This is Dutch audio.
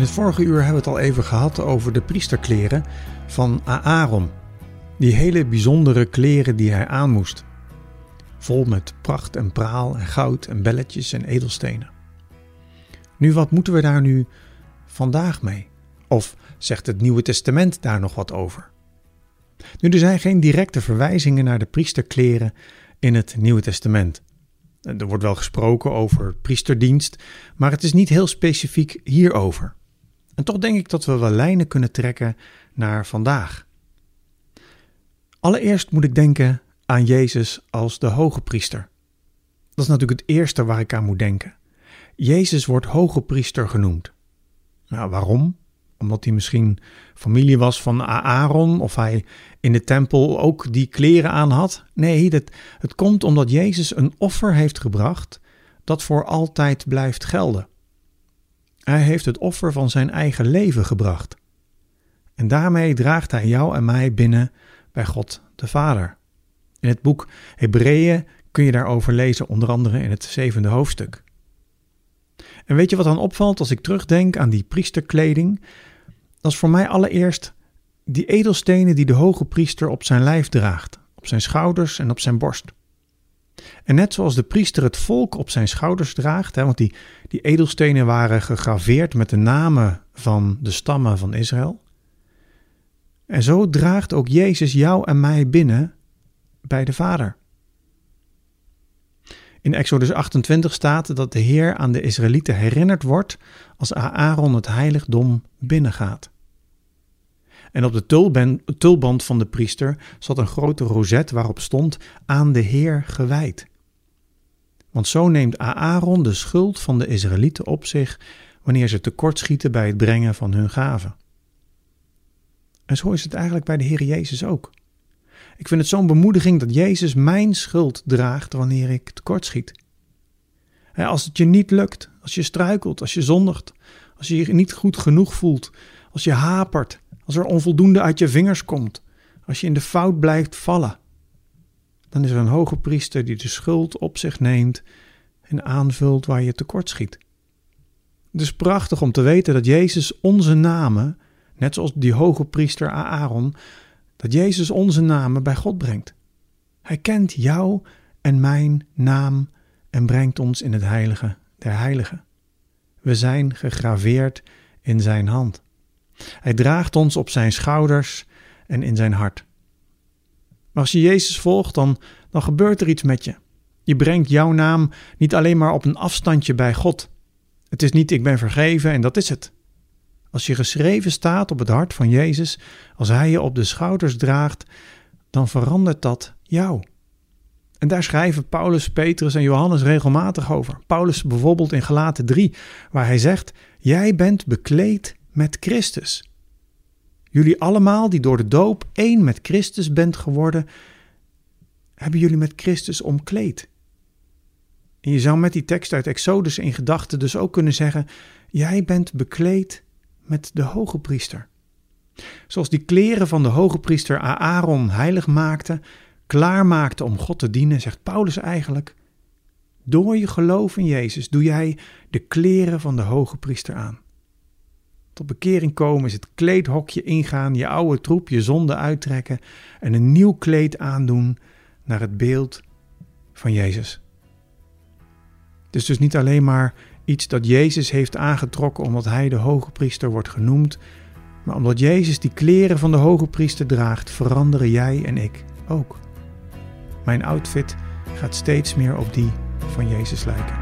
In het vorige uur hebben we het al even gehad over de priesterkleren van Aaron. Die hele bijzondere kleren die hij aan moest. Vol met pracht en praal en goud en belletjes en edelstenen. Nu, wat moeten we daar nu vandaag mee? Of zegt het Nieuwe Testament daar nog wat over? Nu, er zijn geen directe verwijzingen naar de priesterkleren in het Nieuwe Testament. Er wordt wel gesproken over priesterdienst, maar het is niet heel specifiek hierover. En toch denk ik dat we wel lijnen kunnen trekken naar vandaag. Allereerst moet ik denken aan Jezus als de hoge priester. Dat is natuurlijk het eerste waar ik aan moet denken. Jezus wordt hoge priester genoemd. Nou, waarom? Omdat hij misschien familie was van Aaron of hij in de tempel ook die kleren aan had. Nee, dat, het komt omdat Jezus een offer heeft gebracht dat voor altijd blijft gelden. Hij heeft het offer van zijn eigen leven gebracht. En daarmee draagt hij jou en mij binnen bij God de Vader. In het boek Hebreeën kun je daarover lezen, onder andere in het zevende hoofdstuk. En weet je wat dan opvalt als ik terugdenk aan die priesterkleding? Dat is voor mij allereerst die edelstenen die de hoge priester op zijn lijf draagt, op zijn schouders en op zijn borst. En net zoals de priester het volk op zijn schouders draagt, hè, want die, die edelstenen waren gegraveerd met de namen van de stammen van Israël. En zo draagt ook Jezus jou en mij binnen bij de Vader. In Exodus 28 staat dat de Heer aan de Israëlieten herinnerd wordt als Aaron het heiligdom binnengaat. En op de tulband van de priester zat een grote rozet waarop stond aan de Heer gewijd. Want zo neemt Aaron de schuld van de Israëlieten op zich wanneer ze tekortschieten bij het brengen van hun gaven. En zo is het eigenlijk bij de Heer Jezus ook. Ik vind het zo'n bemoediging dat Jezus mijn schuld draagt wanneer ik tekortschiet. Als het je niet lukt, als je struikelt, als je zondigt, als je je niet goed genoeg voelt, als je hapert, als er onvoldoende uit je vingers komt, als je in de fout blijft vallen, dan is er een hoge priester die de schuld op zich neemt en aanvult waar je tekort schiet. Het is prachtig om te weten dat Jezus onze namen, net zoals die hoge priester Aaron, dat Jezus onze namen bij God brengt. Hij kent jou en mijn naam en brengt ons in het heilige der heiligen. We zijn gegraveerd in zijn hand. Hij draagt ons op zijn schouders en in zijn hart. Maar als je Jezus volgt, dan, dan gebeurt er iets met je. Je brengt jouw naam niet alleen maar op een afstandje bij God. Het is niet ik ben vergeven en dat is het. Als je geschreven staat op het hart van Jezus, als Hij je op de schouders draagt, dan verandert dat jou. En daar schrijven Paulus, Petrus en Johannes regelmatig over. Paulus bijvoorbeeld in Galaten 3, waar hij zegt: Jij bent bekleed met Christus. Jullie allemaal die door de doop één met Christus bent geworden, hebben jullie met Christus omkleed. En je zou met die tekst uit Exodus in gedachten dus ook kunnen zeggen: Jij bent bekleed met de hoge priester. Zoals die kleren van de hoge priester Aaron heilig maakten, klaar maakten om God te dienen, zegt Paulus eigenlijk: Door je geloof in Jezus doe jij de kleren van de hoge priester aan. Tot bekering komen is het kleedhokje ingaan, je oude troep, je zonde uittrekken en een nieuw kleed aandoen naar het beeld van Jezus. Het is dus niet alleen maar iets dat Jezus heeft aangetrokken omdat hij de hoge priester wordt genoemd, maar omdat Jezus die kleren van de hoge priester draagt, veranderen jij en ik ook. Mijn outfit gaat steeds meer op die van Jezus lijken.